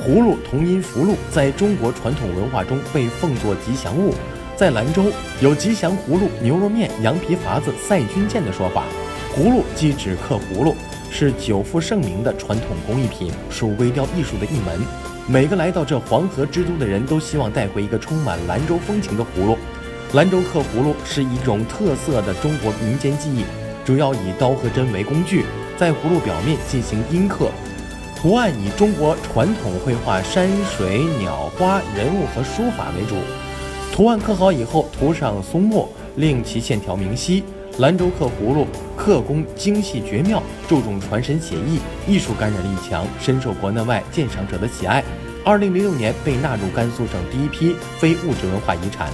葫芦同音福禄，在中国传统文化中被奉作吉祥物。在兰州有吉祥葫芦、牛肉面、羊皮筏子、赛军舰的说法。葫芦即指刻葫芦，是久负盛名的传统工艺品，属微雕艺术的一门。每个来到这黄河之都的人都希望带回一个充满兰州风情的葫芦。兰州刻葫芦是一种特色的中国民间技艺，主要以刀和针为工具，在葫芦表面进行阴刻。图案以中国传统绘画山水、鸟花、人物和书法为主。图案刻好以后，涂上松墨，令其线条明晰。兰州刻葫芦刻工精细绝妙，注重传神写意，艺术感染力强，深受国内外鉴赏者的喜爱。二零零六年被纳入甘肃省第一批非物质文化遗产。